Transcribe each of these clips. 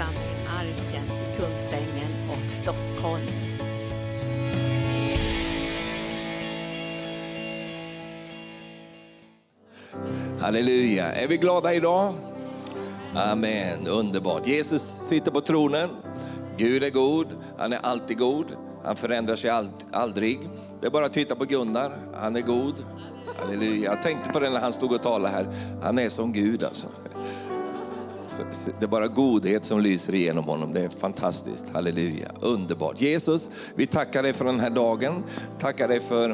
församling Arken i Kungsängen och Stockholm. Halleluja. Är vi glada idag? Amen, underbart. Jesus sitter på tronen. Gud är god, han är alltid god. Han förändrar sig aldrig. Det är bara att titta på Gunnar, han är god. Halleluja. Jag tänkte på det när han stod och talade här. Han är som Gud alltså. Det är bara godhet som lyser igenom honom. Det är fantastiskt. Halleluja. Underbart. Jesus, vi tackar dig för den här dagen. Tackar dig för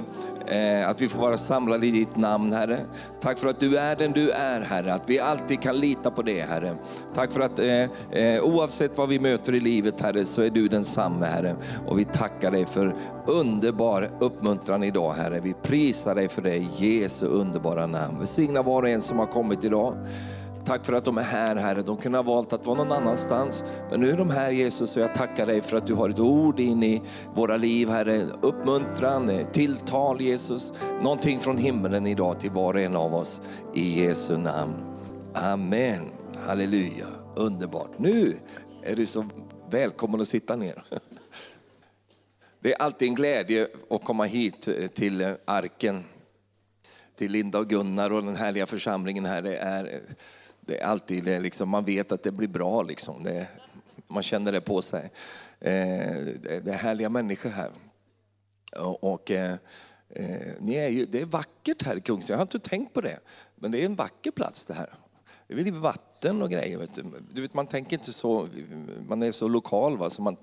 eh, att vi får vara samlade i ditt namn, Herre. Tack för att du är den du är, Herre. Att vi alltid kan lita på det, Herre. Tack för att eh, eh, oavsett vad vi möter i livet, Herre, så är du densamme, Herre. Och vi tackar dig för underbar uppmuntran idag, Herre. Vi prisar dig för det i Jesu underbara namn. Välsigna var och en som har kommit idag. Tack för att de är här Herre. De kunde ha valt att vara någon annanstans. Men nu är de här Jesus och jag tackar dig för att du har ett ord in i våra liv Herre. Uppmuntran, tilltal Jesus. Någonting från himlen idag till var och en av oss. I Jesu namn. Amen. Halleluja. Underbart. Nu är du så välkommen att sitta ner. Det är alltid en glädje att komma hit till arken till Linda och Gunnar och den härliga församlingen här. Det är det är alltid det, liksom, man vet att det blir bra. Liksom. Det, man känner det på sig. Eh, det, det är härliga människor här. Och, och eh, eh, ni är ju, det är vackert här i Kungsängen, jag har inte tänkt på det. Men det är en vacker plats det här. Det är väl vatten och grejer. Vet du. du. vet, man tänker inte så, man är så lokal va, så man,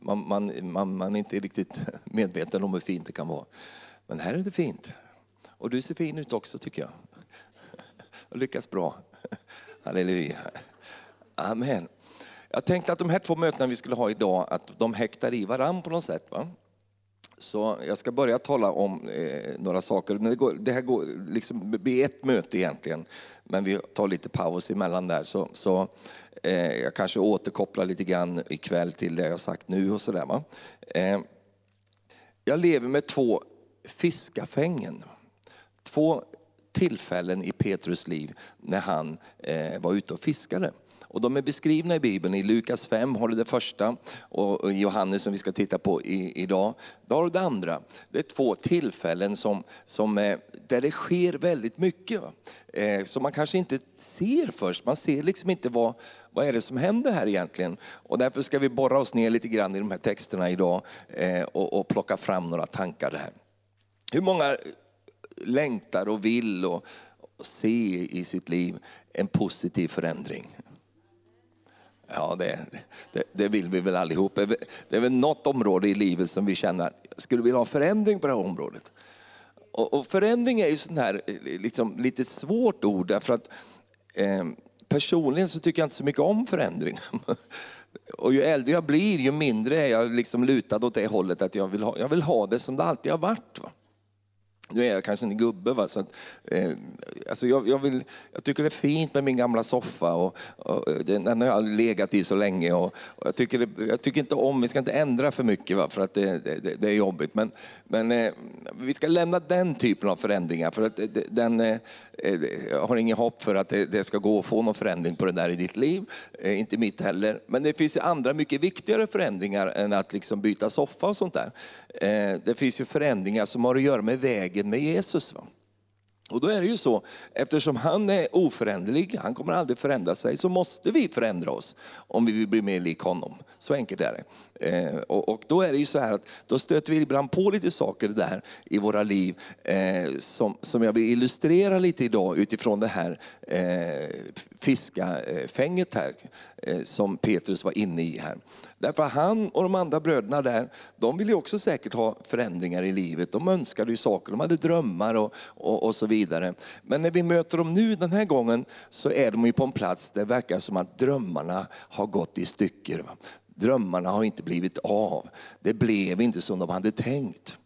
man, man, man, man är inte riktigt medveten om hur fint det kan vara. Men här är det fint. Och du ser fin ut också tycker jag. Och lyckas bra. Halleluja. Amen. Jag tänkte att de här två mötena vi skulle ha idag, att de häktar i varandra på något sätt. Va? Så jag ska börja tala om eh, några saker. Det, går, det här går liksom blir ett möte egentligen, men vi tar lite paus emellan där. Så, så eh, jag kanske återkopplar lite grann ikväll till det jag sagt nu och sådär. Eh, jag lever med två fiskafängen. Två tillfällen i Petrus liv när han eh, var ute och fiskade. Och de är beskrivna i Bibeln. I Lukas 5 har du det första och i Johannes som vi ska titta på i, idag, då har du det andra. Det är två tillfällen som, som, eh, där det sker väldigt mycket. Eh, som man kanske inte ser först. Man ser liksom inte vad, vad är det som händer här egentligen. Och därför ska vi borra oss ner lite grann i de här texterna idag eh, och, och plocka fram några tankar där. Hur många längtar och vill och, och se i sitt liv en positiv förändring. Ja, det, det, det, vill vi väl allihop. Det är väl något område i livet som vi känner att skulle vilja ha förändring på det här området. Och, och förändring är ju sån här, liksom, lite svårt ord därför att eh, personligen så tycker jag inte så mycket om förändring. Och ju äldre jag blir, ju mindre är jag liksom lutad åt det hållet att jag vill ha, jag vill ha det som det alltid har varit. Va? Nu är jag kanske en gubbe, va? Så att, eh, alltså jag, jag, vill, jag tycker det är fint med min gamla soffa. Och, och eh, den har jag legat i så länge. Och, och jag, tycker det, jag tycker inte om, vi ska inte ändra för mycket va? för att det, det, det är jobbigt. Men, men eh, vi ska lämna den typen av förändringar. För att eh, den eh, jag har ingen hopp för att det, det, ska gå att få någon förändring på det där i ditt liv. Eh, inte mitt heller. Men det finns ju andra mycket viktigare förändringar än att liksom byta soffa och sånt där. Eh, det finns ju förändringar som har att göra med vägen vägen med Jesus. Va? Och då är det ju så, eftersom han är oföränderlig, han kommer aldrig förändra sig, så måste vi förändra oss om vi vill bli mer lik honom. Så enkelt är det. Eh, och, och, då är det ju så här att då stöter vi ibland på lite saker där i våra liv eh, som, som jag vill illustrera lite idag utifrån det här eh, fiskafänget här eh, Eh, som Petrus var inne i här. Därför han och de andra bröderna där, de ville ju också säkert ha förändringar i livet. De önskade ju saker, de hade drömmar och, och, och, så vidare. Men när vi möter dem nu den här gången så är de ju på en plats där det verkar som att drömmarna har gått i stycken. Drömmarna har inte blivit av. Det blev inte som de hade tänkt.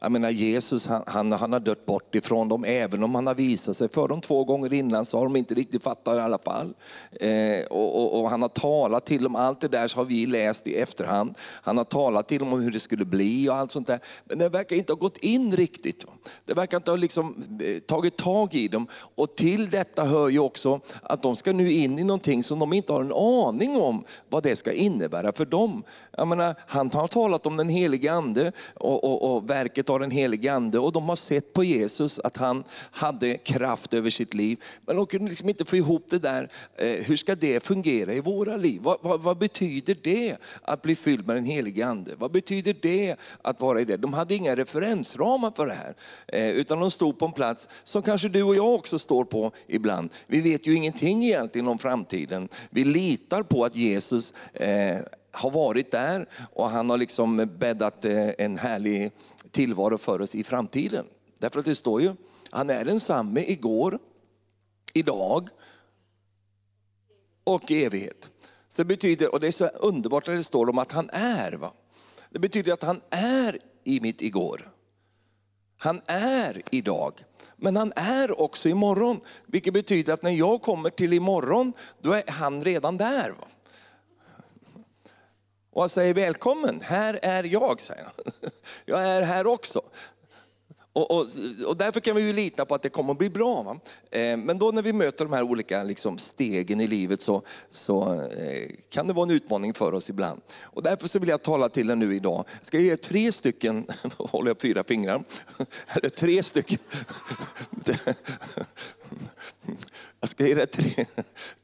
Jag menar Jesus han, han, han har dött bort ifrån dem, även om han har visat sig för dem två gånger innan så har de inte riktigt fattat i alla fall. Eh, och, och, och, han har talat till dem, allt det där har vi läst i efterhand. Han har talat till dem om hur det skulle bli och allt sånt där. Men det verkar inte ha gått in riktigt. Det verkar inte ha liksom, eh, tagit tag i dem. Och till detta hör ju också att de ska nu in i någonting som de inte har en aning om vad det ska innebära för dem. Jag menar, han har talat om den helige ande och, och, och av den helige ande och de har sett på Jesus att han hade kraft över sitt liv. Men de kunde liksom inte få ihop det där, eh, hur ska det fungera i våra liv? Vad, vad, vad, betyder det att bli fylld med den helige ande? Vad betyder det att vara i det? De hade inga referensramar för det här, eh, utan de stod på en plats som kanske du och jag också står på ibland. Vi vet ju ingenting egentligen om framtiden. Vi litar på att Jesus eh, har varit där och han har liksom bäddat eh, en härlig tillvaro för oss i framtiden. Därför att det står ju, han är densamme igår, idag och i evighet. Så det betyder, och det är så underbart när det står om att han är. Va? Det betyder att han är i mitt igår. Han är idag, men han är också imorgon. Vilket betyder att när jag kommer till imorgon, då är han redan där. Va? Och han säger välkommen, här är jag, säger han. Jag är här också. Och, och, och, därför kan vi ju lita på att det kommer att bli bra. Eh, men då när vi möter de här olika liksom, stegen i livet så, så eh, kan det vara en utmaning för oss ibland. Och därför så vill jag tala till er nu idag. Jag ska ge er tre stycken, håller jag fyra fingrar, eller tre stycken Jag ska ge dig tre,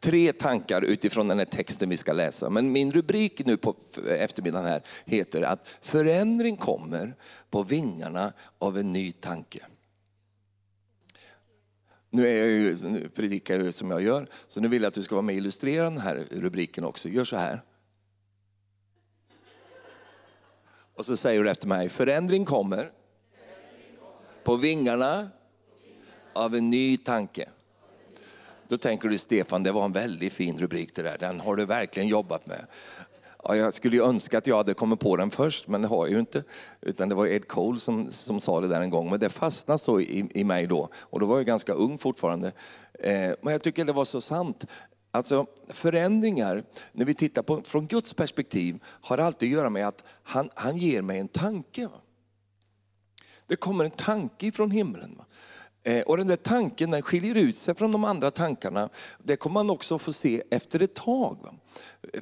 tre tankar utifrån den här texten vi ska läsa. Men min rubrik nu på eftermiddagen här heter att förändring kommer på vingarna av en ny tanke. Nu, är jag ju, nu predikar jag som jag gör, så nu vill jag att du ska vara med och illustrera den här rubriken också. Gör så här. Och så säger du efter mig, förändring kommer på vingarna av en ny tanke. Då tänker du Stefan, det var en väldigt fin rubrik det där. Den har du verkligen jobbat med. Ja, jag skulle ju önska att jag hade kommit på den först, men det har jag ju inte. Utan det var Ed Cole som, som sa det där en gång. Men det fastnade så i, i mig då. Och då var jag ganska ung fortfarande. Eh, men jag tycker det var så sant. Alltså förändringar, när vi tittar på från Guds perspektiv, har alltid att göra med att han, han ger mig en tanke. Det kommer en tanke från himlen. Eh, och den där tanken den skiljer ut sig från de andra tankarna. Det kommer man också få se efter ett tag.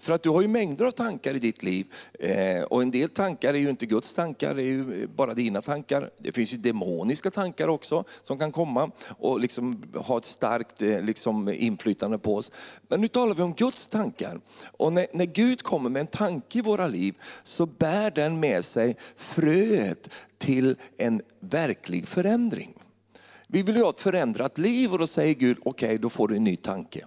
För att du har ju mängder av tankar i ditt liv. Eh, och en del tankar är ju inte Guds tankar, det är ju eh, bara dina tankar. Det finns ju demoniska tankar också som kan komma och liksom ha ett starkt liksom, inflytande på oss. Men nu talar vi om Guds tankar. Och när, när Gud kommer med en tanke i våra liv så bär den med sig fröet till en verklig förändring. Vi vill ju ha ett förändrat liv och då säger Gud, okej okay, då får du en ny tanke.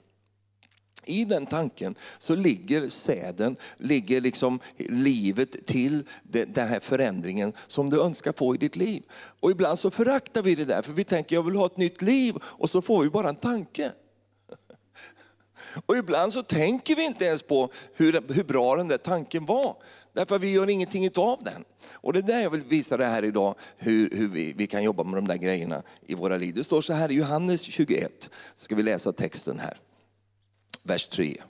I den tanken så ligger säden, ligger liksom livet till den här förändringen som du önskar få i ditt liv. Och ibland så föraktar vi det där, för vi tänker jag vill ha ett nytt liv och så får vi bara en tanke. Och ibland så tänker vi inte ens på hur, hur bra den där tanken var. Därför att vi gör ingenting av den. Och det är där jag vill visa det här idag, hur, hur vi, vi, kan jobba med de där grejerna i våra liv. Det står så här i Johannes 21, ska vi läsa texten här. Vers 3.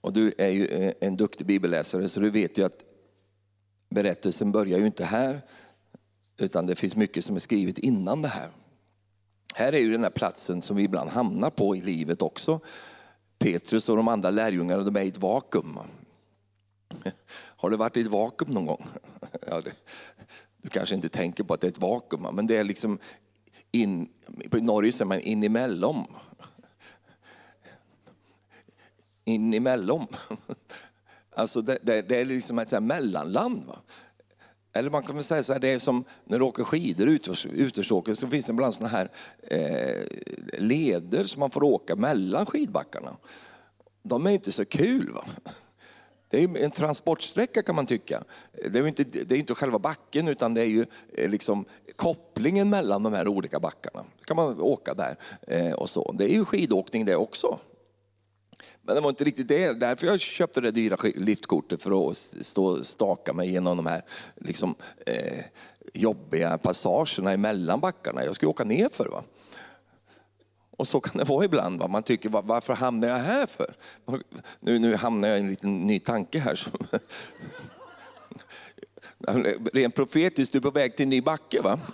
Och du är ju eh, en duktig bibelläsare så du vet ju att berättelsen börjar ju inte här, utan det finns mycket som är skrivet innan det här. Här är ju den här platsen som vi ibland hamnar på i livet också. Petrus och de andra lärjungarna de är i ett vakuum. Har du varit i ett vakuum någon gång? Ja, du kanske inte tänker på att det är ett vakuum, men det är liksom in, på Norge säger man in emellan. In emellan. Alltså det, det, det är liksom ett mellanland. Va? Eller man kan väl säga så här, det är som när du åker skidor utförsåker så finns det ibland sådana här eh, leder som man får åka mellan skidbackarna. De är inte så kul. Va? Det är en transportsträcka kan man tycka. Det är inte, det är inte själva backen utan det är ju eh, liksom kopplingen mellan de här olika backarna. Då kan man åka där eh, och så. Det är ju skidåkning det också. Men det var inte riktigt det. Därför jag köpte det dyra liftkortet för att stå och staka mig genom de här liksom, eh, jobbiga passagerna emellan backarna. Jag skulle åka ner för va. Och så kan det vara ibland. Va? Man tycker, varför hamnar jag här för? Nu, nu hamnar jag i en liten ny tanke här. Rent profetiskt, du är på väg till en ny backe va?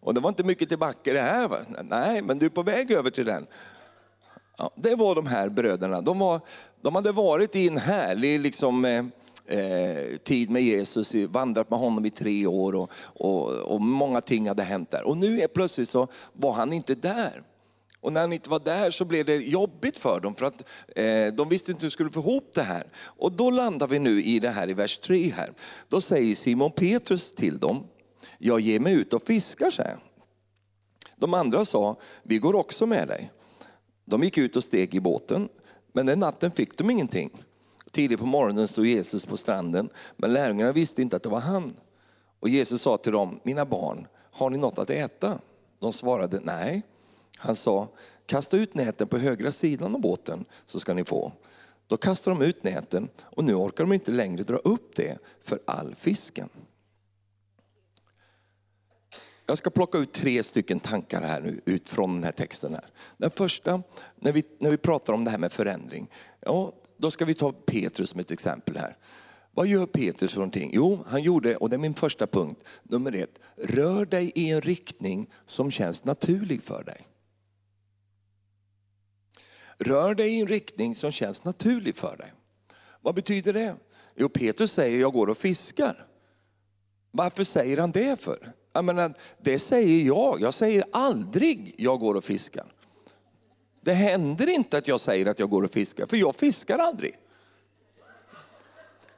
Och det var inte mycket till backe det här va? Nej, men du är på väg över till den. Ja, det var de här bröderna. De, var, de hade varit i en härlig liksom, eh, eh tid med Jesus, vandrat med honom i tre år och, och, och många ting hade hänt där. Och nu är plötsligt så var han inte där. Och när han inte var där så blev det jobbigt för dem för att eh, de visste inte hur de skulle få ihop det här. Och då landar vi nu i det här i vers 3 här. Då säger Simon Petrus till dem, jag ger mig ut och fiskar, säger De andra sa, vi går också med dig. De gick ut och steg i båten, men den natten fick de ingenting. Tidigt på morgonen stod Jesus på stranden, men lärjungarna visste inte att det var han. Och Jesus sa till dem, mina barn, har ni något att äta? De svarade nej. Han sa, kasta ut näten på högra sidan av båten så ska ni få. Då kastade de ut näten och nu orkar de inte längre dra upp det för all fisken. Jag ska plocka ut tre stycken tankar här nu utifrån den här texten. Här. Den första, när vi, när vi pratar om det här med förändring, ja, då ska vi ta Petrus som ett exempel här. Vad gör Petrus för någonting? Jo, han gjorde, och det är min första punkt, nummer ett, rör dig i en riktning som känns naturlig för dig. Rör dig i en riktning som känns naturlig för dig. Vad betyder det? Jo, Petrus säger, jag går och fiskar. Varför säger han det för? Jag menar, det säger jag, jag säger aldrig jag går och fiskar. Det händer inte att jag säger att jag går och fiskar, för jag fiskar aldrig.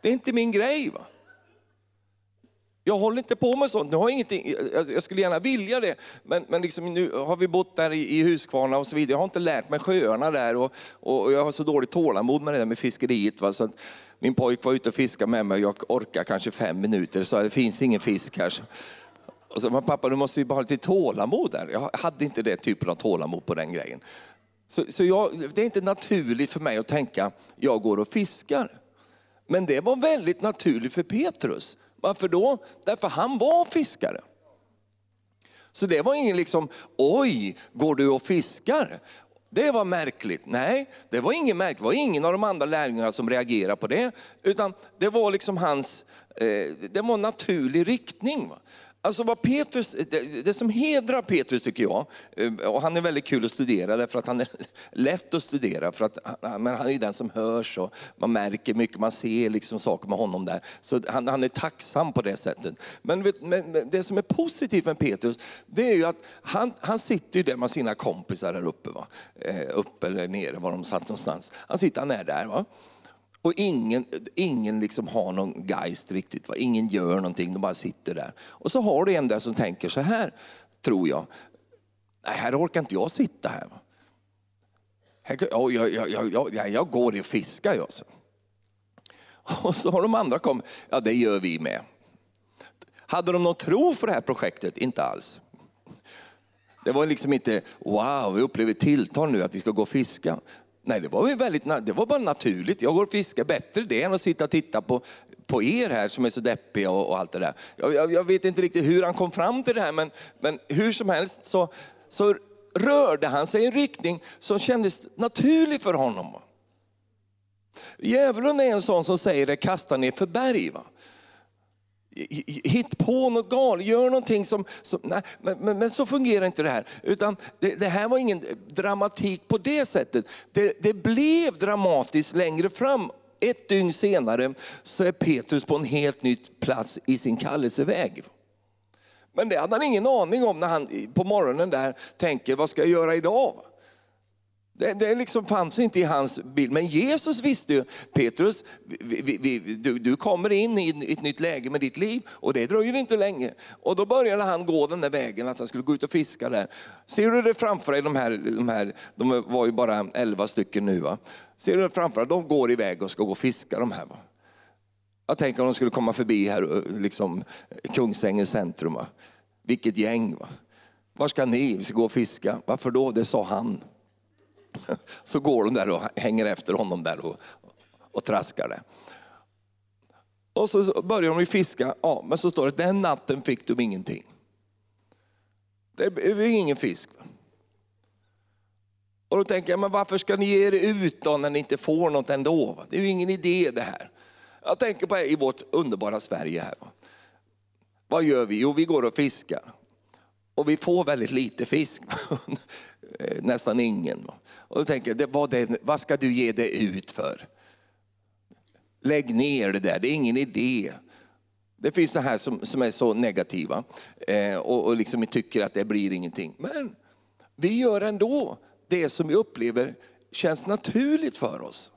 Det är inte min grej. Va? Jag håller inte på med sånt. Nu har jag, jag skulle gärna vilja det, men, men liksom, nu har vi bott där i, i Huskvarna och så vidare. Jag har inte lärt mig sjöarna där och, och jag har så dåligt tålamod med det där med fiskeriet. Va? Så min pojk var ute och fiskade med mig och jag orkar kanske fem minuter, så det finns ingen fisk här. Så, och så, men pappa du måste ju bara ha lite tålamod där. Jag hade inte det typen av tålamod på den grejen. Så, så jag, det är inte naturligt för mig att tänka, jag går och fiskar. Men det var väldigt naturligt för Petrus. Varför då? Därför han var fiskare. Så det var ingen liksom, oj, går du och fiskar? Det var märkligt. Nej, det var inget märkligt. Det var ingen av de andra lärjungarna som reagerade på det. Utan det var liksom hans, eh, det var en naturlig riktning. Alltså vad Petrus, det, det, som hedrar Petrus tycker jag, eh, och han är väldigt kul att studera därför att han är lätt att studera, för att men han är den som hörs och man märker mycket, man ser liksom saker med honom där. Så han, han är tacksam på det sättet. Men, men, det som är positivt med Petrus, det är ju att han, han sitter ju där med sina kompisar där uppe, va? Eh, uppe eller nere var de satt någonstans. Han sitter, han är där. Va? Och ingen, ingen liksom har någon geist riktigt. Va? Ingen gör någonting, de bara sitter där. Och så har du en där som tänker så här, tror jag. Nej, här orkar inte jag sitta här. Va? här jag, jag, jag, jag, jag går och fiskar jag. Så. Och så har de andra kommit, ja det gör vi med. Hade de någon tro för det här projektet? Inte alls. Det var liksom inte, wow, vi upplever tilltal nu att vi ska gå och fiska. Nej, det var, väldigt, det var bara naturligt. Jag går och fiskar bättre det än att sitta och titta på, på er här som är så deppiga och, och allt det där. Jag, jag, jag, vet inte riktigt hur han kom fram till det här, men, men hur som helst så, så rörde han sig i en riktning som kändes naturlig för honom. Djävulen är en sån som säger det, kasta ner för berg. Va? Hitt på något galet, gör någonting som... som nej, men, men, men, så fungerar inte det här. Utan det, det, här var ingen dramatik på det sättet. Det, det blev dramatiskt längre fram. Ett dygn senare så är Petrus på en helt ny plats i sin kallelseväg. Men det hade han ingen aning om när han på morgonen där tänker, vad ska jag göra idag? Det, det liksom fanns inte i hans bild. Men Jesus visste ju, Petrus, vi, vi, du, du, kommer in i ett nytt läge med ditt liv och det dröjer inte länge. Och då började han gå den där vägen, att han skulle gå ut och fiska där. Ser du det framför dig, de här, de här de var ju bara elva stycken nu. Va? Ser du det framför dig, de går iväg och ska gå och fiska de här. Va? Jag tänker om de skulle komma förbi här, eh, liksom Kungsängens centrum. Va? Vilket gäng. Va? Var ska ni? Vi ska gå och fiska. Varför då? Det sa han. Så går de där och hänger efter honom där och, och traskar det. Och så börjar de fiska, ja, men så står det den natten fick de ingenting. Det är ingen fisk. Och då tänker jag, men varför ska ni ge er ut då när ni inte får något ändå? Det är ju ingen idé det här. Jag tänker på i vårt underbara Sverige här. Vad gör vi? Jo, vi går och fiskar. Och vi får väldigt lite fisk. Nästan ingen. Och då tänker jag, vad, det, vad ska du ge dig ut för? Lägg ner det där, det är ingen idé. Det finns det här som, som är så negativa eh, och, och liksom tycker att det blir ingenting. Men vi gör ändå det som vi upplever känns naturligt för oss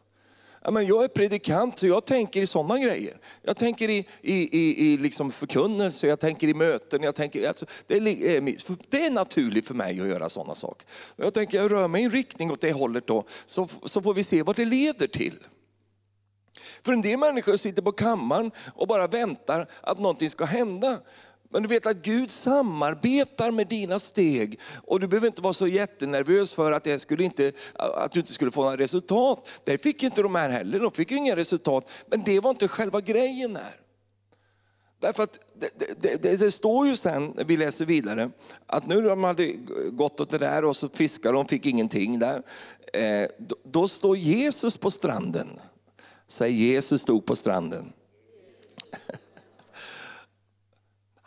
jag är predikant så jag tänker i sådana grejer. Jag tänker i, i, i, i liksom förkunnelse, jag tänker i möten. Jag tänker, alltså, det, är, det är naturligt för mig att göra sådana saker. Jag tänker jag rör mig i en riktning åt det hållet då, så, så får vi se vad det leder till. För en del människor sitter på kammaren och bara väntar att någonting ska hända. Men du vet att Gud samarbetar med dina steg och du behöver inte vara så jättenervös för att, det skulle inte, att du inte skulle få några resultat. Det fick inte de här heller, de fick ju inga resultat. Men det var inte själva grejen här. Därför att det, det, det, det, står ju sen, när vi läser vidare, att nu när de hade gått åt det där och så fiskade de, fick ingenting där. Eh, då, då står Jesus på stranden. Säg Jesus stod på stranden.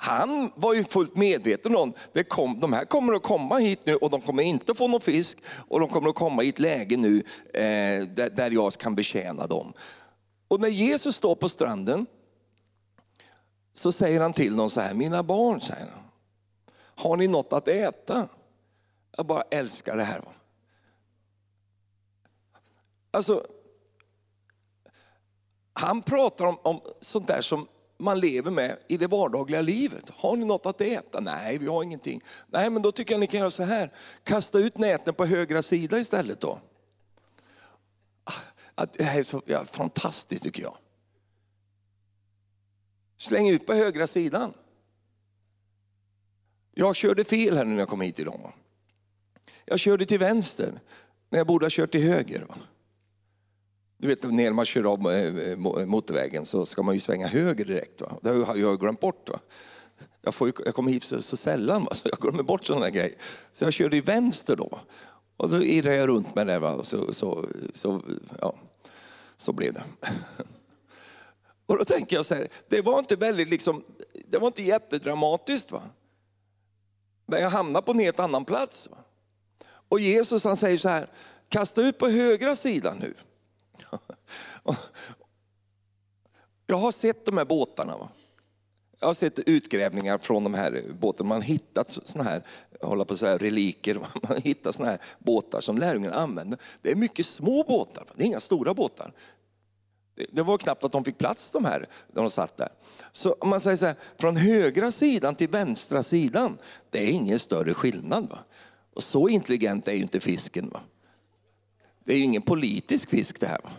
Han var ju fullt medveten om att kom, de här kommer att komma hit nu och de kommer inte få någon fisk och de kommer att komma i ett läge nu eh, där, där jag kan betjäna dem. Och när Jesus står på stranden så säger han till dem så här, mina barn, säger han, har ni något att äta? Jag bara älskar det här. Alltså, han pratar om, om sånt där som man lever med i det vardagliga livet. Har ni något att äta? Nej, vi har ingenting. Nej, men då tycker jag ni kan göra så här. Kasta ut näten på högra sida istället då. Ah, att det här är så ja, fantastiskt tycker jag. Släng ut på högra sidan. Jag körde fel här när jag kom hit idag. Jag körde till vänster när jag borde ha kört till höger. Du vet när man kör av eh, eh, eh, motorvägen så ska man ju svänga höger direkt. Va? Det har jag glömt bort. Va? Jag, får ju, jag kommer hit så, så sällan va? så jag glömmer bort sådana grejer. Så jag körde i vänster då. Och så irrade jag runt med det. Va? Och så, så, så, ja, så blev det. Och då tänker jag så här, det var inte väldigt liksom, det var inte jättedramatiskt. Va? Men jag hamnade på en helt annan plats. Va? Och Jesus han säger så här, kasta ut på högra sidan nu. Jag har sett de här båtarna. Va? Jag har sett utgrävningar från de här båtarna. Man har hittat såna här, hålla på så här, reliker, man har hittat såna här båtar som lärjungarna använde. Det är mycket små båtar, det är inga stora båtar. Det var knappt att de fick plats de här, när de satt där. Så om man säger så här, från högra sidan till vänstra sidan, det är ingen större skillnad. Va? Och så intelligent är ju inte fisken. Va? Det är ju ingen politisk fisk det här. Va?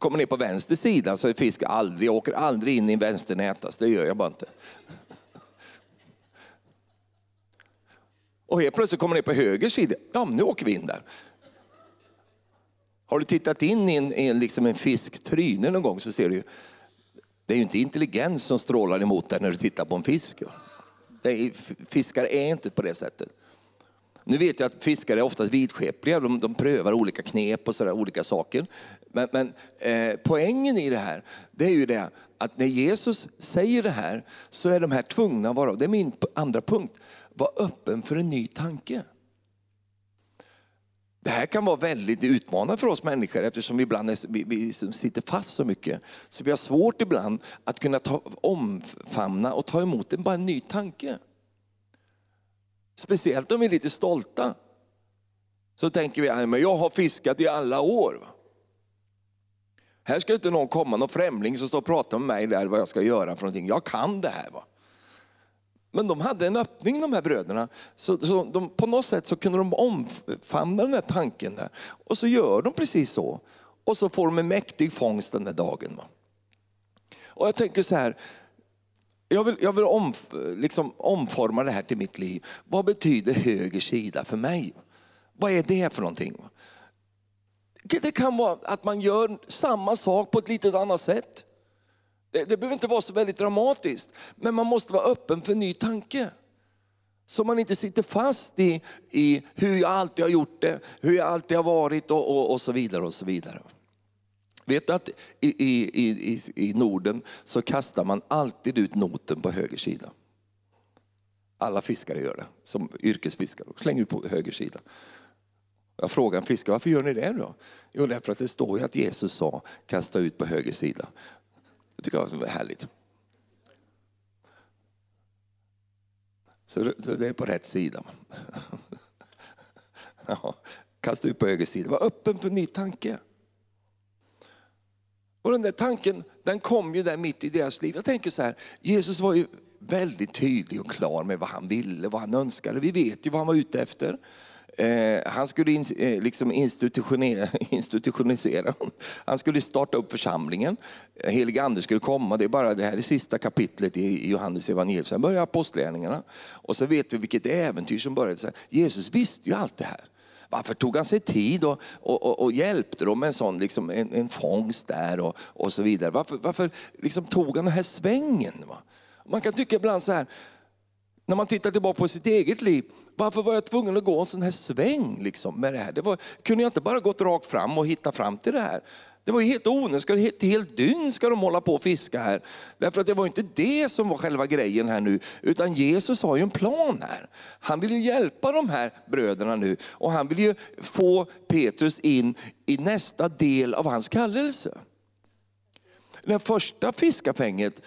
Kommer ner på vänster sida så är fisk aldrig, jag åker aldrig in i en vänsternätas, alltså, det gör jag bara inte. Och helt plötsligt kommer ner på höger sida, ja nu åker vi in där. Har du tittat in i en, i en, liksom en fisktryne någon gång så ser du ju det är ju inte intelligens som strålar emot dig när du tittar på en fisk. Är, fiskar är inte på det sättet. Nu vet jag att fiskare är oftast vidskepliga, de, de prövar olika knep och sådär, olika saker. Men, men eh, poängen i det här, det är ju det att när Jesus säger det här så är de här tvungna att vara, det är min andra punkt, vara öppen för en ny tanke. Det här kan vara väldigt utmanande för oss människor eftersom vi ibland är, vi, vi, sitter fast så mycket. Så vi har svårt ibland att kunna ta, omfamna och ta emot en, bara en ny tanke. Speciellt om vi är lite stolta. Så tänker vi, men jag har fiskat i alla år. Här ska inte någon komma, någon främling som står och pratar med mig där vad jag ska göra för någonting. Jag kan det här. Va? Men de hade en öppning de här bröderna. Så, så de, på något sätt så kunde de omfamna den här tanken där. Och så gör de precis så. Och så får de en mäktig fångst den där dagen. Va? Och jag tänker så här, jag vill, jag vill om, liksom omforma det här till mitt liv. Vad betyder höger sida för mig? Vad är det för någonting? Det kan vara att man gör samma sak på ett lite annat sätt. Det, det behöver inte vara så väldigt dramatiskt, men man måste vara öppen för ny tanke. Så man inte sitter fast i, i hur jag alltid har gjort det, hur jag alltid har varit och, och, och så vidare. och så vidare. Vet du att i, i, i, i Norden så kastar man alltid ut noten på höger sida. Alla fiskare gör det, som yrkesfiskare. Slänger ut på höger sida. Jag frågar en fiskare, varför gör ni det då? Jo, därför att det står ju att Jesus sa, kasta ut på höger sida. Det tycker jag var härligt. Så det, så det är på rätt sida. Ja, kasta ut på höger sida. Var öppen för ny tanke. Och den där tanken, den kom ju där mitt i deras liv. Jag tänker så här, Jesus var ju väldigt tydlig och klar med vad han ville, vad han önskade. Vi vet ju vad han var ute efter. Eh, han skulle in, eh, liksom institutionera, institutionalisera, han skulle starta upp församlingen. Helige ande skulle komma, det är bara det här är sista kapitlet i Johannes evangelium. Sen börjar apostlagärningarna. Och så vet vi vilket äventyr som började. Jesus visste ju allt det här. Varför tog han sig tid och, och, och, och hjälpte dem med en, sån, liksom, en, en fångst där och, och så vidare? Varför, varför liksom tog han den här svängen? Va? Man kan tycka ibland så här, när man tittar tillbaka på sitt eget liv, varför var jag tvungen att gå en sån här sväng liksom med det här? Det var, kunde jag inte bara gått rakt fram och hitta fram till det här? Det var ju helt onödigt, ett helt dygn ska de hålla på och fiska här. Därför att det var inte det som var själva grejen här nu, utan Jesus har ju en plan här. Han vill ju hjälpa de här bröderna nu och han vill ju få Petrus in i nästa del av hans kallelse. Det första fiskafänget,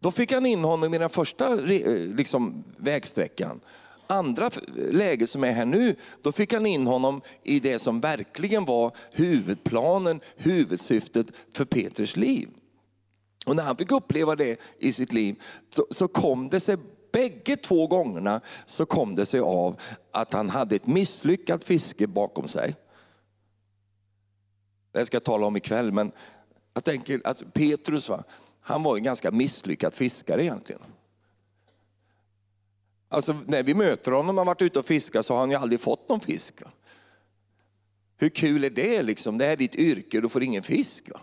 då fick han in honom i den första liksom, vägsträckan. Andra läget som är här nu, då fick han in honom i det som verkligen var huvudplanen, huvudsyftet för Petrus liv. Och när han fick uppleva det i sitt liv så, så kom det sig bägge två gångerna så kom det sig av att han hade ett misslyckat fiske bakom sig. Det ska jag tala om ikväll, men jag tänker att Petrus, va, han var en ganska misslyckad fiskare egentligen. Alltså när vi möter honom, när han varit ute och fiskat, så har han ju aldrig fått någon fisk. Hur kul är det liksom? Det är ditt yrke, du får ingen fisk. Va?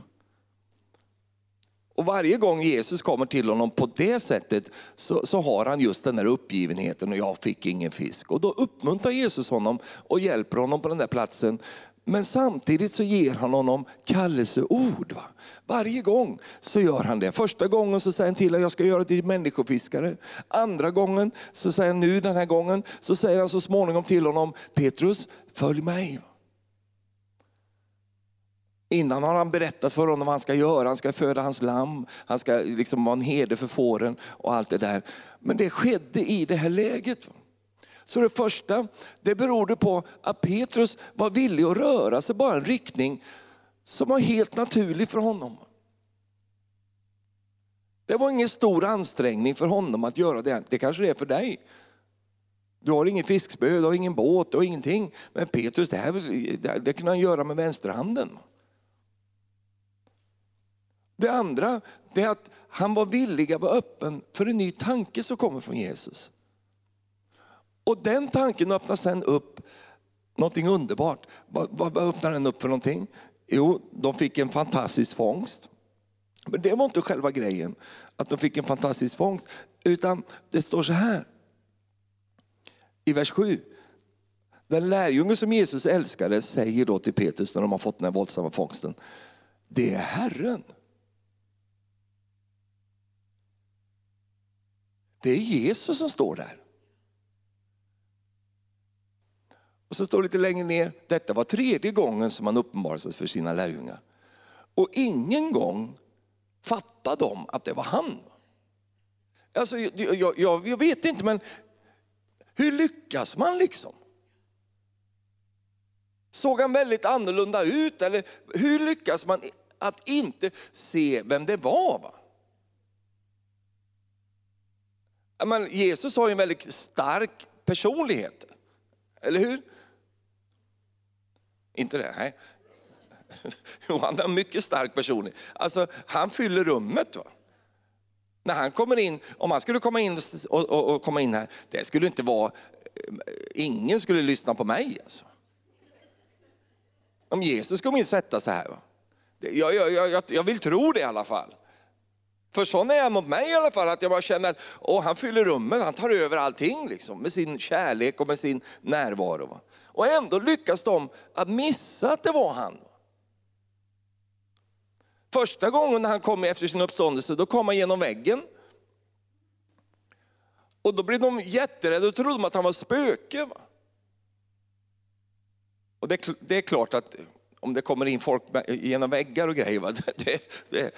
Och varje gång Jesus kommer till honom på det sättet så, så, har han just den där uppgivenheten och jag fick ingen fisk. Och då uppmuntrar Jesus honom och hjälper honom på den där platsen men samtidigt så ger han honom kallelseord. Va? Varje gång så gör han det. Första gången så säger han till att jag ska göra det till människofiskare. Andra gången så säger han nu den här gången så säger han så småningom till honom Petrus följ mig. Innan har han berättat för honom vad han ska göra. Han ska föda hans lamm, han ska liksom vara en herde för fåren och allt det där. Men det skedde i det här läget. Så det första, det berodde på att Petrus var villig att röra sig bara en riktning som var helt naturlig för honom. Det var ingen stor ansträngning för honom att göra det. Det kanske det är för dig. Du har ingen fiskspö, du har ingen båt, och ingenting. Men Petrus, det, här, det, det kunde han göra med vänsterhanden. Det andra, det är att han var villig att vara öppen för en ny tanke som kommer från Jesus. Och den tanken öppnar sen upp någonting underbart. Vad, vad öppnar den upp för någonting? Jo, de fick en fantastisk fångst. Men det var inte själva grejen, att de fick en fantastisk fångst. Utan det står så här i vers 7. Den lärjunge som Jesus älskade säger då till Petrus när de har fått den här våldsamma fångsten. Det är Herren. Det är Jesus som står där. Och så står det lite längre ner, detta var tredje gången som han uppenbarade sig för sina lärjungar. Och ingen gång fattade de att det var han. Alltså, jag, jag, jag vet inte, men hur lyckas man liksom? Såg han väldigt annorlunda ut? Eller hur lyckas man att inte se vem det var? Va? Men Jesus har ju en väldigt stark personlighet, eller hur? Inte det? Nej. Jo, han är en mycket stark personlighet. Alltså, han fyller rummet. Va? När han kommer in, om han skulle komma in och, och, och, komma in här, det skulle inte vara, eh, ingen skulle lyssna på mig. Alltså. om Jesus kommer in sätta sig här. Va? Jag, jag, jag, jag vill tro det i alla fall. För sån är jag mot mig i alla fall, att jag bara känner att åh, han fyller rummet, han tar över allting liksom, med sin kärlek och med sin närvaro. Va? Och ändå lyckas de att missa att det var han. Första gången när han kom efter sin uppståndelse, då kom han genom väggen. Och då blev de jätterädda och trodde att han var spöke. Va? Och det, det, är klart att om det kommer in folk genom väggar och grejer, va? Det, det,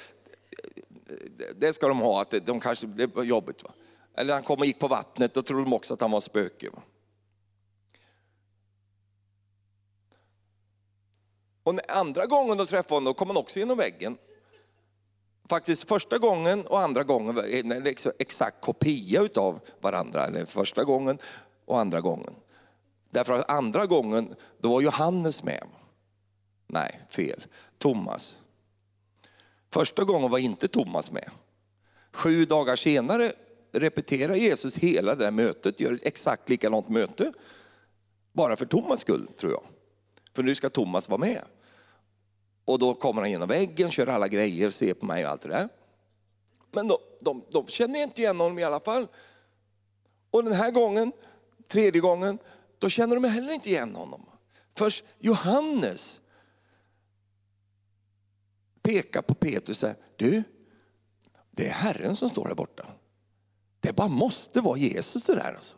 det, ska de ha, att de kanske, det var jobbigt. Va? Eller han kom och gick på vattnet, då trodde de också att han var spöke. Va? Och andra gången de träffade honom, då kom han också genom väggen. Faktiskt första gången och andra gången en exakt kopia utav varandra. Eller första gången och andra gången. Därför att andra gången, då var Johannes med. Nej, fel. Thomas. Första gången var inte Thomas med. Sju dagar senare repeterar Jesus hela det där mötet, gör ett exakt likadant möte. Bara för Thomas skull, tror jag. För nu ska Thomas vara med. Och då kommer han genom väggen, kör alla grejer, ser på mig och allt det där. Men de, de, de känner inte igen honom i alla fall. Och den här gången, tredje gången, då känner de heller inte igen honom. Först Johannes pekar på Petrus och säger, du, det är Herren som står där borta. Det bara måste vara Jesus det där. Alltså.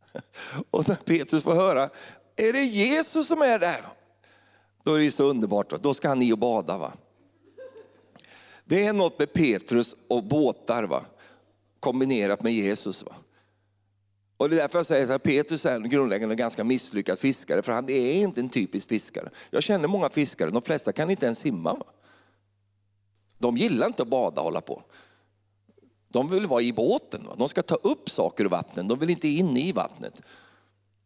Och när Petrus får höra, är det Jesus som är där? Då är det så underbart, då ska han i och bada. Va? Det är något med Petrus och båtar va? kombinerat med Jesus. Va? Och det är därför jag säger att Petrus är en grundläggande ganska misslyckad fiskare, för han är inte en typisk fiskare. Jag känner många fiskare, de flesta kan inte ens simma. Va? De gillar inte att bada och hålla på. De vill vara i båten, va? de ska ta upp saker ur vattnet, de vill inte in i vattnet.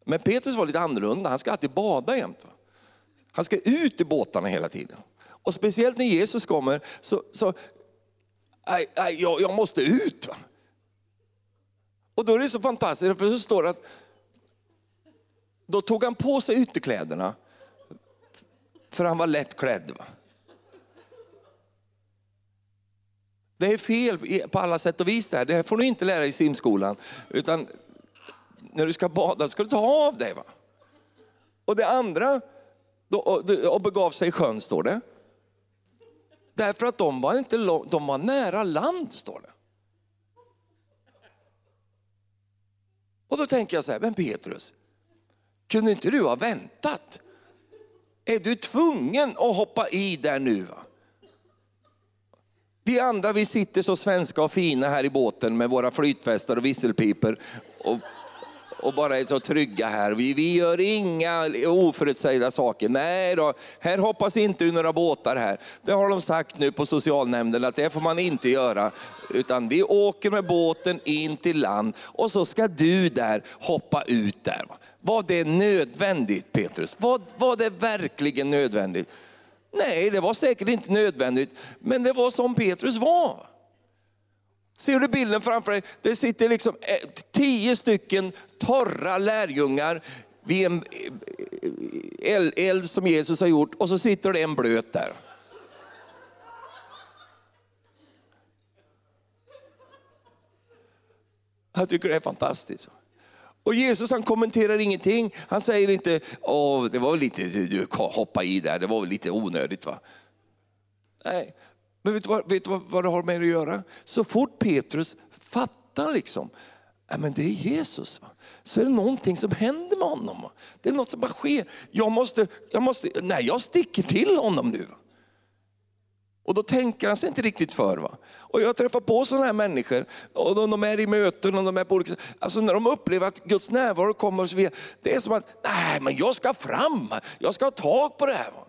Men Petrus var lite annorlunda, han ska alltid bada jämt. Va? Han ska ut i båtarna hela tiden. Och speciellt när Jesus kommer så, så aj, aj, jag, jag måste ut. Va? Och då är det så fantastiskt, för så står det att då tog han på sig ytterkläderna för han var lättklädd. Va? Det är fel på alla sätt och vis det här. Det här får du inte lära dig i simskolan. Utan när du ska bada ska du ta av dig. Va? Och det andra, och begav sig i sjön står det. Därför att de var, inte de var nära land står det. Och då tänker jag så här, men Petrus, kunde inte du ha väntat? Är du tvungen att hoppa i där nu? Va? Vi andra vi sitter så svenska och fina här i båten med våra flytvästar och visselpipor och och bara är så trygga här. Vi, vi gör inga oförutsägda saker. Nej då, här hoppas inte ur några båtar här. Det har de sagt nu på socialnämnden att det får man inte göra. Utan vi åker med båten in till land och så ska du där hoppa ut där. Var det nödvändigt Petrus? Var, var det verkligen nödvändigt? Nej, det var säkert inte nödvändigt, men det var som Petrus var. Ser du bilden framför dig? Det sitter liksom eh, tio stycken torra lärjungar vid en eh, eld som Jesus har gjort och så sitter det en blöt där. Jag tycker det är fantastiskt. Och Jesus han kommenterar ingenting. Han säger inte, Åh, det var lite, du hoppa i där, det var lite onödigt. va? Nej, men vet du, vad, vet du vad, vad det har med det att göra? Så fort Petrus fattar liksom, ja, men det är Jesus. Va? Så är det någonting som händer med honom. Va? Det är något som bara sker. Jag måste, jag måste, nej jag sticker till honom nu. Va? Och då tänker han sig inte riktigt för. Va? Och jag träffar på sådana här människor, och de är i möten och de är på olika Alltså när de upplever att Guds närvaro kommer och så vidare. Det är som att, nej men jag ska fram, jag ska ha tag på det här. Va?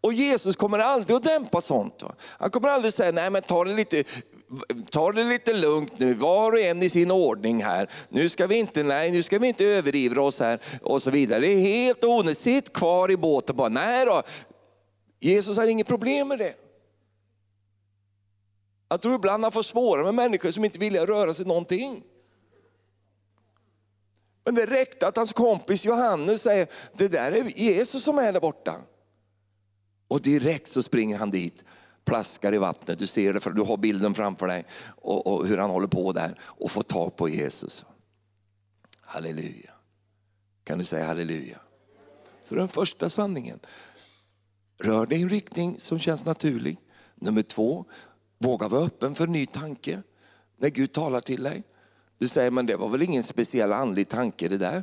Och Jesus kommer aldrig att dämpa sånt. Va? Han kommer aldrig säga, nej men ta det lite ta det lite lugnt nu, var och en i sin ordning här. Nu ska vi inte, nej, nu ska vi inte överivra oss här och så vidare. Det är helt onödigt, sitt kvar i båten bara. Nej då, Jesus har inget problem med det. Jag tror ibland han får svårare med människor som inte vill röra sig någonting. Men det räckte att hans kompis Johannes säger, det där är Jesus som är där borta. Och direkt så springer han dit, plaskar i vattnet. Du ser det, för du har bilden framför dig och, och hur han håller på där och får tag på Jesus. Halleluja. Kan du säga halleluja? Så den första sanningen. Rör dig i en riktning som känns naturlig. Nummer två, våga vara öppen för en ny tanke när Gud talar till dig. Du säger, men det var väl ingen speciell andlig tanke det där.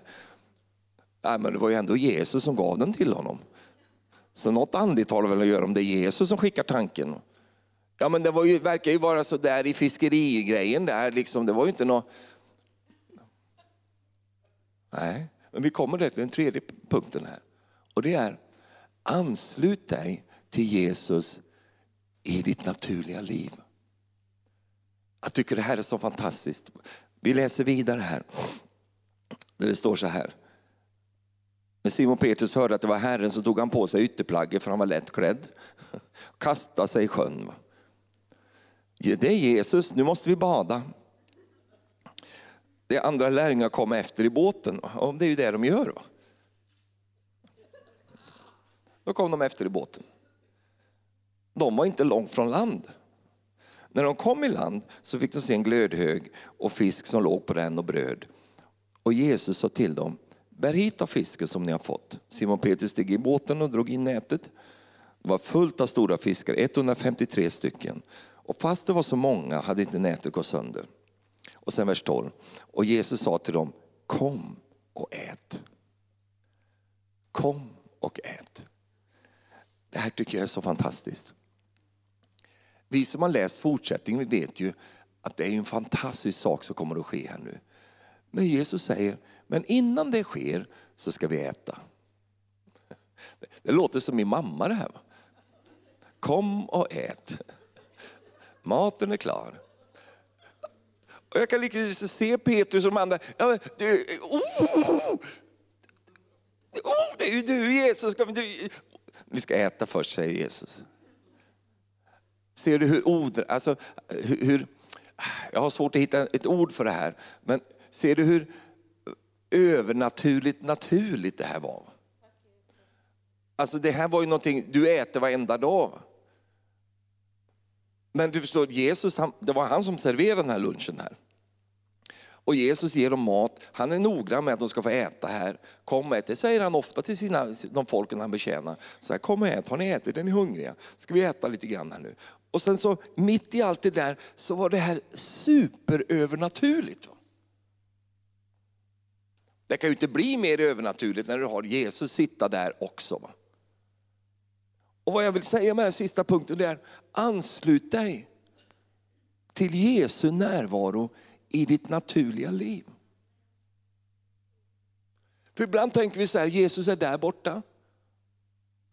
Nej, men det var ju ändå Jesus som gav den till honom. Så något andligt har det väl att göra om det är Jesus som skickar tanken. Ja men det var ju, verkar ju vara så där i fiskerigrejen där, liksom. det var ju inte något... Nej, men vi kommer till den tredje punkten här. Och det är, anslut dig till Jesus i ditt naturliga liv. Jag tycker det här är så fantastiskt. Vi läser vidare här. Där det står så här. När Simon Petrus hörde att det var Herren så tog han på sig ytterplagget för han var lättklädd. Kastade sig i sjön. Det är Jesus, nu måste vi bada. Det andra lärjungar kom efter i båten och det är ju det de gör. Då. då kom de efter i båten. De var inte långt från land. När de kom i land så fick de se en glödhög och fisk som låg på den och bröd. Och Jesus sa till dem, bär hit av fisken som ni har fått. Simon Petrus steg i båten och drog in nätet. Det var fullt av stora fiskar, 153 stycken. Och fast det var så många hade inte nätet gått sönder. Och sen vers 12. Och Jesus sa till dem, kom och ät. Kom och ät. Det här tycker jag är så fantastiskt. Vi som har läst fortsättningen vi vet ju att det är en fantastisk sak som kommer att ske här nu. Men Jesus säger, men innan det sker så ska vi äta. Det låter som min mamma det här. Kom och ät. Maten är klar. Och jag kan liksom se Petrus och de andra. Ja, du, oh, oh, det är ju du Jesus. Vi ska äta först, säger Jesus. Ser du hur ord, alltså hur, jag har svårt att hitta ett ord för det här, men ser du hur övernaturligt naturligt det här var? Alltså det här var ju någonting du äter varenda dag. Men du förstår, Jesus, han, det var han som serverade den här lunchen här. Och Jesus ger dem mat, han är noggrann med att de ska få äta här. Kom och ät, det säger han ofta till sina, de folken han betjänar. Så här, kom och ät, har ni ätit, är ni hungriga? Ska vi äta lite grann här nu? Och sen så mitt i allt det där så var det här superövernaturligt. Det kan ju inte bli mer övernaturligt när du har Jesus sitta där också. Va? Och vad jag vill säga med den sista punkten det är, anslut dig till Jesu närvaro i ditt naturliga liv. För ibland tänker vi så här, Jesus är där borta.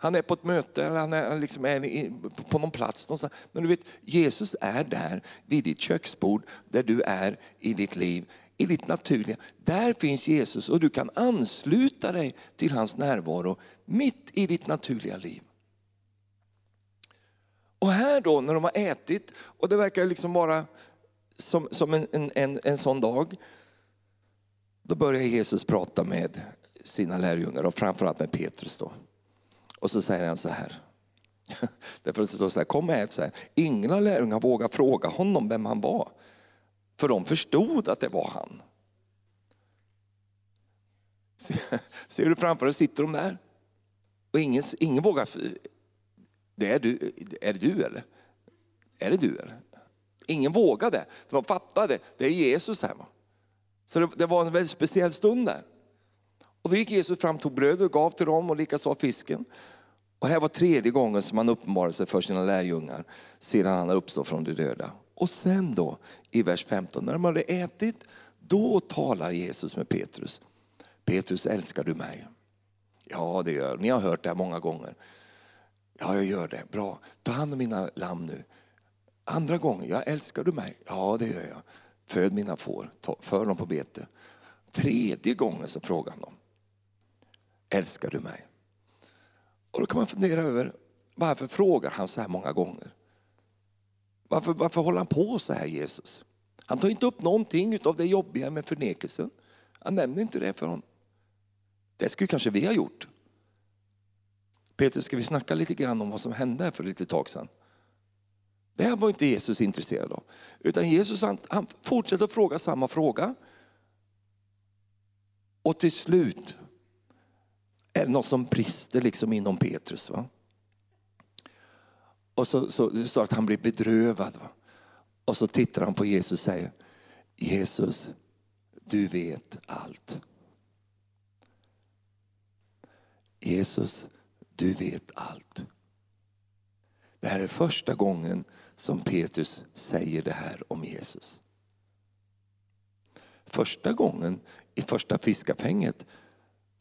Han är på ett möte eller han är, liksom är på någon plats någonstans. Men du vet, Jesus är där vid ditt köksbord, där du är i ditt liv, i ditt naturliga. Där finns Jesus och du kan ansluta dig till hans närvaro mitt i ditt naturliga liv. Och här då när de har ätit, och det verkar liksom vara som, som en, en, en sån dag, då börjar Jesus prata med sina lärjungar och framförallt med Petrus. Då. Och så säger han så här. Därför det står så här, kom med så här. Ingen av lärjungarna vågade fråga honom vem han var. För de förstod att det var han. Ser du framför dig, sitter de där. Och ingen, ingen vågar, det är du, är det du eller? Är det du eller? Ingen vågade, för de fattade, det är Jesus här. Så det, det var en väldigt speciell stund där. Och då gick Jesus fram, tog bröd och gav till dem och likaså fisken. Och det här var tredje gången som han uppenbarade sig för sina lärjungar sedan han uppstått från de döda. Och sen då i vers 15, när de hade ätit, då talar Jesus med Petrus. Petrus, älskar du mig? Ja, det gör Ni har hört det här många gånger. Ja, jag gör det. Bra. Ta hand om mina lamm nu. Andra gången, ja, älskar du mig? Ja, det gör jag. Föd mina får, för dem på bete. Tredje gången så frågar han dem. Älskar du mig? Och då kan man fundera över varför frågar han så här många gånger? Varför, varför håller han på så här Jesus? Han tar inte upp någonting av det jobbiga med förnekelsen. Han nämner inte det för honom. Det skulle kanske vi ha gjort. Petrus, ska vi snacka lite grann om vad som hände för lite tag sedan? Det här var inte Jesus intresserad av. Utan Jesus han, han fortsätter att fråga samma fråga. Och till slut är det något som brister liksom inom Petrus. Va? Och så, så det står att han blir bedrövad. Va? Och så tittar han på Jesus och säger, Jesus, du vet allt. Jesus, du vet allt. Det här är första gången som Petrus säger det här om Jesus. Första gången i första fiskafänget,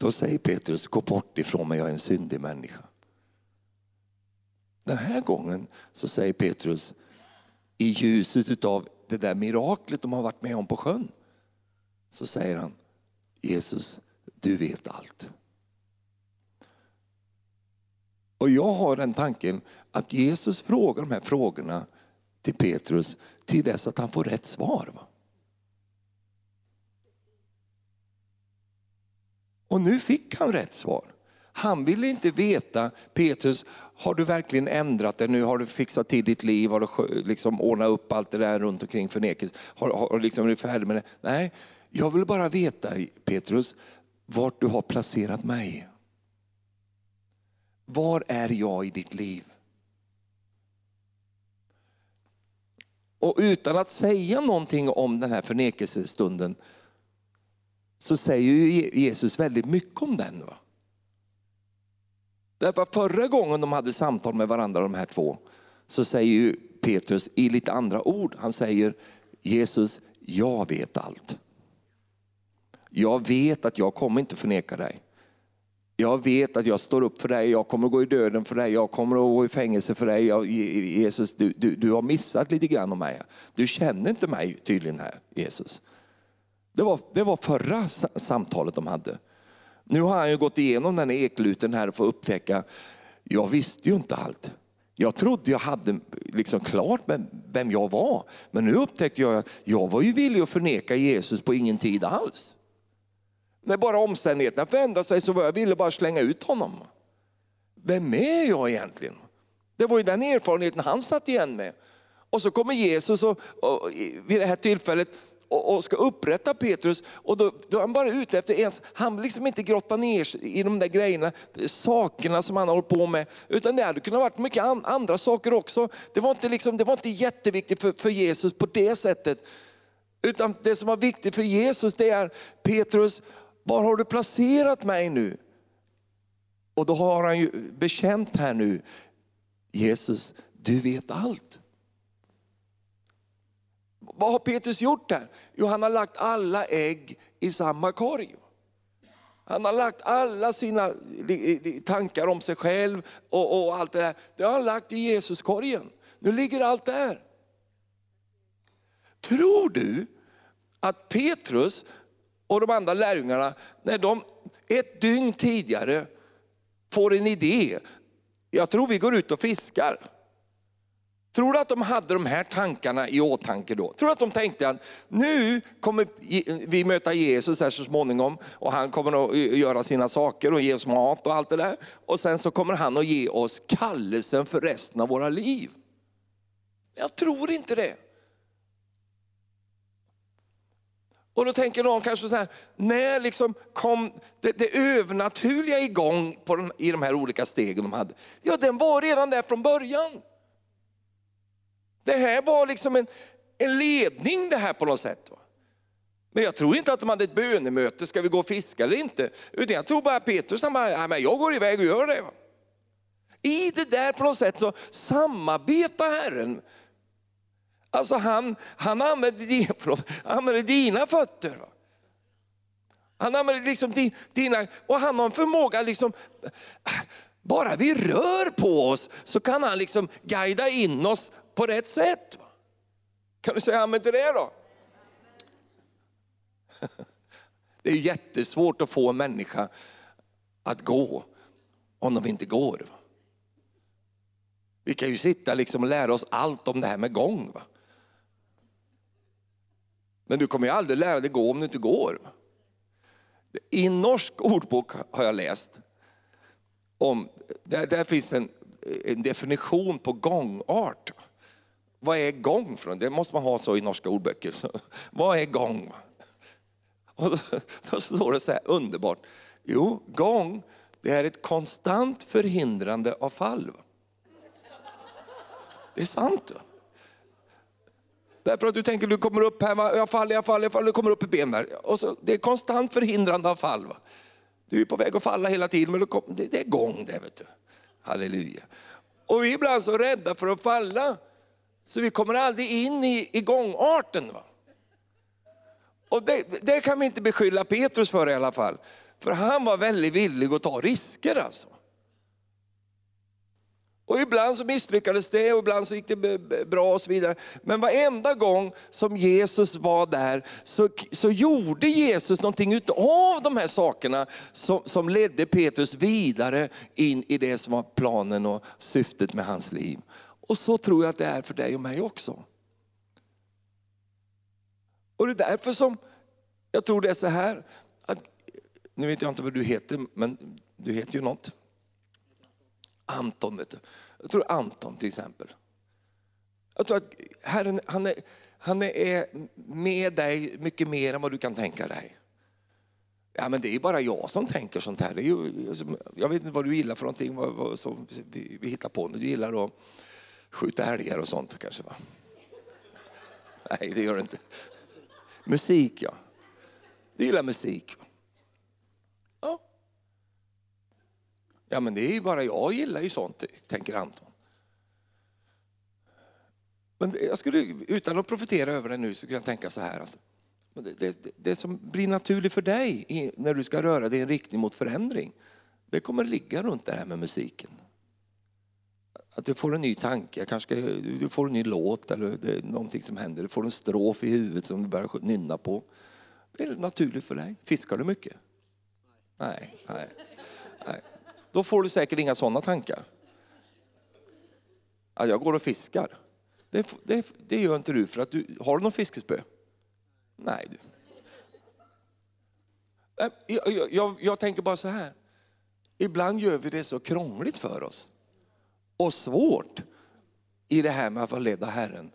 då säger Petrus, gå bort ifrån mig, jag är en syndig människa. Den här gången så säger Petrus, i ljuset av det där miraklet de har varit med om på sjön, så säger han, Jesus, du vet allt. Och jag har den tanken att Jesus frågar de här frågorna till Petrus till dess att han får rätt svar. Va? Och nu fick han rätt svar. Han ville inte veta, Petrus, har du verkligen ändrat dig nu? Har du fixat till ditt liv? Har du liksom ordnat upp allt det där runt omkring förnekelse? Har, har, liksom, är du färdig med det? Nej, jag vill bara veta, Petrus, vart du har placerat mig. Var är jag i ditt liv? Och utan att säga någonting om den här förnekelsestunden så säger Jesus väldigt mycket om den. Va? Därför att förra gången de hade samtal med varandra de här två så säger ju Petrus i lite andra ord, han säger Jesus, jag vet allt. Jag vet att jag kommer inte förneka dig. Jag vet att jag står upp för dig, jag kommer gå i döden för dig, jag kommer att gå i fängelse för dig. Jag, Jesus, du, du, du har missat lite grann om mig. Du känner inte mig tydligen här, Jesus. Det var, det var förra samtalet de hade. Nu har han ju gått igenom den här ekluten här för att upptäcka, jag visste ju inte allt. Jag trodde jag hade liksom klart med vem jag var. Men nu upptäckte jag att jag var ju villig att förneka Jesus på ingen tid alls. När bara omständigheterna förändrade sig så var jag ville bara slänga ut honom. Vem är jag egentligen? Det var ju den erfarenheten han satt igen med. Och så kommer Jesus och, och, vid det här tillfället och, och ska upprätta Petrus och då, då är han bara ute efter ens, han vill liksom inte grotta ner i de där grejerna, sakerna som han har hållit på med. Utan det hade kunnat varit mycket an, andra saker också. Det var inte, liksom, det var inte jätteviktigt för, för Jesus på det sättet. Utan det som var viktigt för Jesus det är, Petrus, var har du placerat mig nu? Och då har han ju bekänt här nu, Jesus, du vet allt. Vad har Petrus gjort här? Jo, han har lagt alla ägg i samma korg. Han har lagt alla sina tankar om sig själv och, och allt det där, det har han lagt i Jesuskorgen. Nu ligger allt där. Tror du att Petrus och de andra lärjungarna, när de ett dygn tidigare får en idé, jag tror vi går ut och fiskar. Tror du att de hade de här tankarna i åtanke då? Tror du att de tänkte att nu kommer vi möta Jesus här så småningom och han kommer att eh, göra sina saker och ge oss mat och allt det där. Och sen så kommer han att ge oss kallelsen för resten av våra liv. Jag tror inte det. Och då tänker någon kanske så här, när liksom kom det, det övernaturliga igång på de, i de här olika stegen de hade? Ja, den var redan där från början. Det här var liksom en, en ledning det här på något sätt. Va? Men jag tror inte att de hade ett bönemöte, ska vi gå och fiska eller inte? Utan jag tror bara Petrus, han bara, ja, men jag går iväg och gör det. Va? I det där på något sätt så samarbetar Herren Alltså han, han använder, dina, förlåt, använder dina fötter. Han använder liksom dina, och han har en förmåga, liksom, bara vi rör på oss så kan han liksom guida in oss på rätt sätt. Kan du säga amen till det då? Det är jättesvårt att få en människa att gå om de inte går. Vi kan ju sitta liksom och lära oss allt om det här med gång. Va? Men du kommer ju aldrig lära dig gå om du inte går. I en norsk ordbok har jag läst. om, där, där finns en, en definition på gångart. Vad är gång? För? Det måste man ha så i norska ordböcker. Så, vad är gång? Och då, då står det så här underbart. Jo, gång, det är ett konstant förhindrande av fall. Det är sant. Därför att du tänker, du kommer upp här, va? jag faller, jag faller, jag faller, du kommer upp i ben där. Och så, det är konstant förhindrande av fall. Va? Du är på väg att falla hela tiden, men det, kom, det, det är gång det. Vet du. Halleluja. Och vi är ibland så rädda för att falla, så vi kommer aldrig in i, i gångarten. Va? Och det, det kan vi inte beskylla Petrus för i alla fall. För han var väldigt villig att ta risker alltså. Och ibland så misslyckades det och ibland så gick det bra och så vidare. Men varenda gång som Jesus var där så, så gjorde Jesus någonting utav de här sakerna som, som ledde Petrus vidare in i det som var planen och syftet med hans liv. Och så tror jag att det är för dig och mig också. Och det är därför som jag tror det är så här, att, nu vet jag inte vad du heter, men du heter ju något. Anton, vet du. Jag tror Anton till exempel. Jag tror att Herren, han är, han är med dig mycket mer än vad du kan tänka dig. Ja men det är bara jag som tänker sånt här. Det är ju, alltså, jag vet inte vad du gillar för någonting, vad, vad, som vi, vi hittar på. Du gillar att skjuta älgar och sånt kanske va? Nej det gör du inte. Musik ja. Du gillar musik. Ja Ja men det är ju bara jag gillar ju sånt, tänker Anton. Men jag skulle, utan att profetera över det nu, så kan jag tänka så här. Att det, det, det som blir naturligt för dig när du ska röra dig i en riktning mot förändring, det kommer ligga runt det här med musiken. Att du får en ny tanke, kanske du får en ny låt eller det är någonting som händer. Du får en strof i huvudet som du börjar nynna på. Det är naturligt för dig. Fiskar du mycket? Nej, nej. nej då får du säkert inga sådana tankar. Att jag går och fiskar. Det, det, det gör inte du för att du, har du någon fiskespö? Nej du. Äh, jag, jag, jag tänker bara så här. Ibland gör vi det så krångligt för oss. Och svårt i det här med att vara ledd av Herren.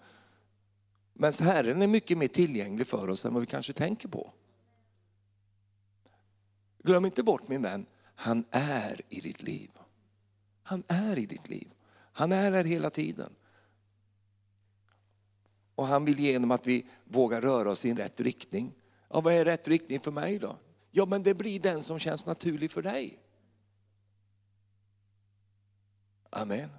Men Herren är mycket mer tillgänglig för oss än vad vi kanske tänker på. Glöm inte bort min vän, han är i ditt liv. Han är i ditt liv. Han är här hela tiden. Och han vill genom att vi vågar röra oss i en rätt riktning. Ja, vad är rätt riktning för mig då? Ja, men det blir den som känns naturlig för dig. Amen.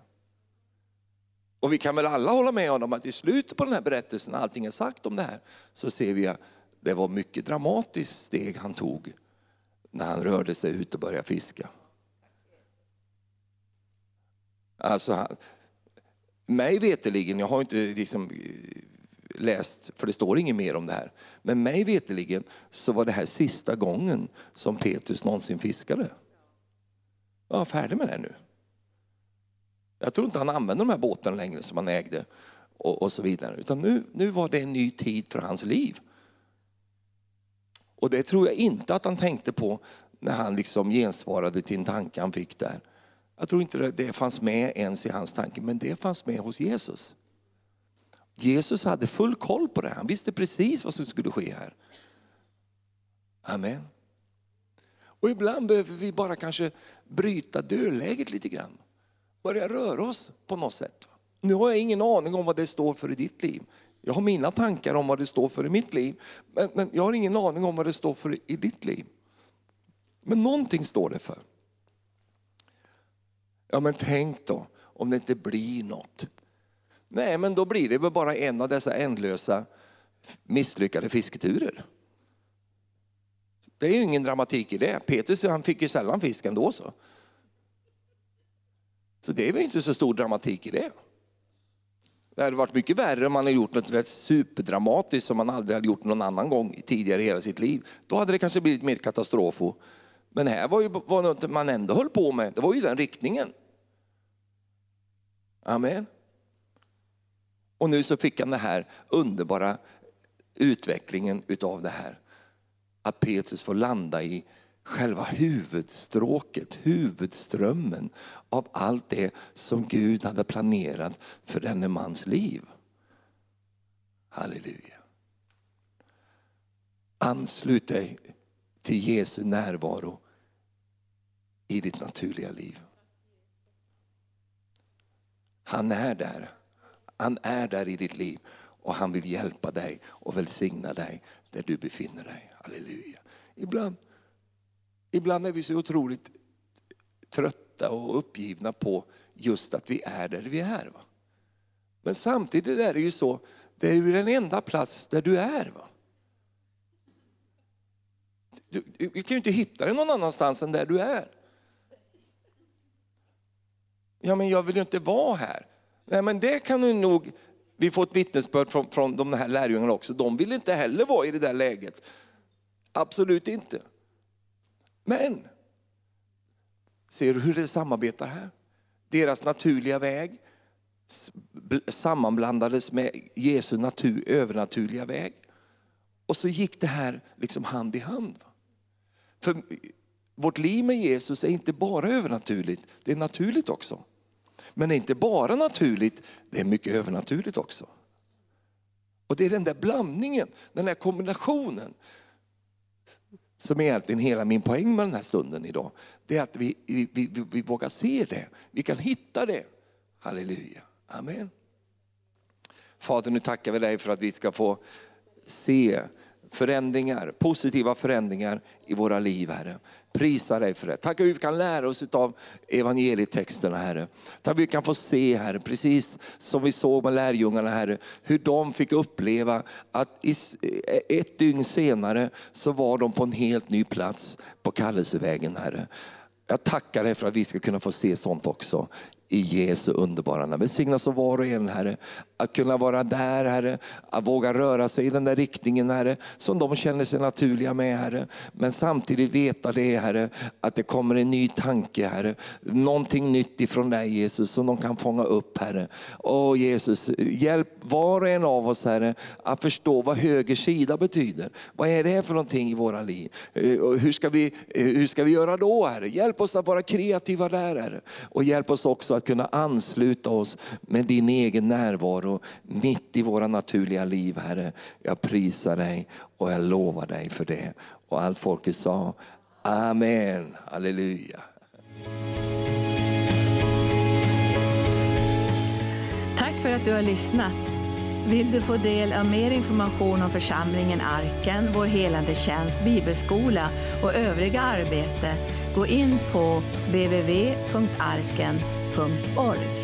Och vi kan väl alla hålla med honom att i slutet på den här berättelsen, när allting är sagt om det här, så ser vi att det var mycket dramatiskt steg han tog när han rörde sig ut och började fiska. Alltså, han, mig veteligen, jag har inte liksom eh, läst, för det står inget mer om det här, men mig veteligen så var det här sista gången som Petrus någonsin fiskade. Jag är färdig med det nu. Jag tror inte han använde de här båtarna längre som han ägde och, och så vidare. Utan nu, nu var det en ny tid för hans liv. Och det tror jag inte att han tänkte på när han liksom gensvarade till en tanke han fick där. Jag tror inte det fanns med ens i hans tanke, men det fanns med hos Jesus. Jesus hade full koll på det, han visste precis vad som skulle ske här. Amen. Och ibland behöver vi bara kanske bryta dödläget lite grann. Börja röra oss på något sätt. Nu har jag ingen aning om vad det står för i ditt liv. Jag har mina tankar om vad det står för i mitt liv, men, men jag har ingen aning om vad det står för i ditt liv. Men någonting står det för. Ja men tänk då om det inte blir något. Nej men då blir det väl bara en av dessa ändlösa misslyckade fisketurer. Det är ju ingen dramatik i det. Petrus han fick ju sällan fisk ändå så. Så det är väl inte så stor dramatik i det. Det hade varit mycket värre om man hade gjort något superdramatiskt som man aldrig hade gjort någon annan gång tidigare i hela sitt liv. Då hade det kanske blivit mer katastrof. Men här var ju var något man ändå höll på med, det var ju den riktningen. Amen. Och nu så fick han den här underbara utvecklingen utav det här. Att Petrus får landa i själva huvudstråket, huvudströmmen av allt det som Gud hade planerat för denne mans liv. Halleluja. Anslut dig till Jesu närvaro i ditt naturliga liv. Han är där. Han är där i ditt liv och han vill hjälpa dig och välsigna dig där du befinner dig. Halleluja. Ibland, ibland är vi så otroligt trötta och uppgivna på just att vi är där vi är. Va? Men samtidigt är det ju så, det är ju den enda plats där du är. Va? Du, du, du kan ju inte hitta dig någon annanstans än där du är. Ja men jag vill ju inte vara här. Nej men det kan du nog, vi får ett vittnesbörd från, från de här lärjungarna också, de vill inte heller vara i det där läget. Absolut inte. Men, ser du hur det samarbetar här? Deras naturliga väg sammanblandades med Jesu natur, övernaturliga väg. Och så gick det här liksom hand i hand. För vårt liv med Jesus är inte bara övernaturligt, det är naturligt också. Men det är inte bara naturligt, det är mycket övernaturligt också. Och det är den där blandningen, den där kombinationen som är egentligen hela min poäng med den här stunden idag. Det är att vi, vi, vi, vi vågar se det, vi kan hitta det. Halleluja, amen. Fader nu tackar vi dig för att vi ska få se förändringar, positiva förändringar i våra liv Herre. Prisa dig för det. Tack att vi kan lära oss av evangelietexterna Herre. Tack att vi kan få se Herre, precis som vi såg med lärjungarna Herre, hur de fick uppleva att e- ett dygn senare så var de på en helt ny plats på kallelsevägen Herre. Jag tackar dig för att vi ska kunna få se sånt också i Jesu underbara namn. Välsigna så var och en Herre, att kunna vara där Herre, att våga röra sig i den där riktningen Herre, som de känner sig naturliga med Herre. Men samtidigt veta det Herre, att det kommer en ny tanke Herre, någonting nytt ifrån dig Jesus som de kan fånga upp Herre. Åh Jesus, hjälp var och en av oss Herre att förstå vad höger sida betyder. Vad är det för någonting i våra liv? Eh, hur ska vi, eh, hur ska vi göra då Herre? Hjälp oss att vara kreativa där Herre. Och hjälp oss också att kunna ansluta oss med din egen närvaro mitt i våra naturliga liv Herre. Jag prisar dig och jag lovar dig för det. Och allt folket sa Amen, halleluja. Tack för att du har lyssnat. Vill du få del av mer information om församlingen Arken, vår helande tjänst, bibelskola och övriga arbete, gå in på और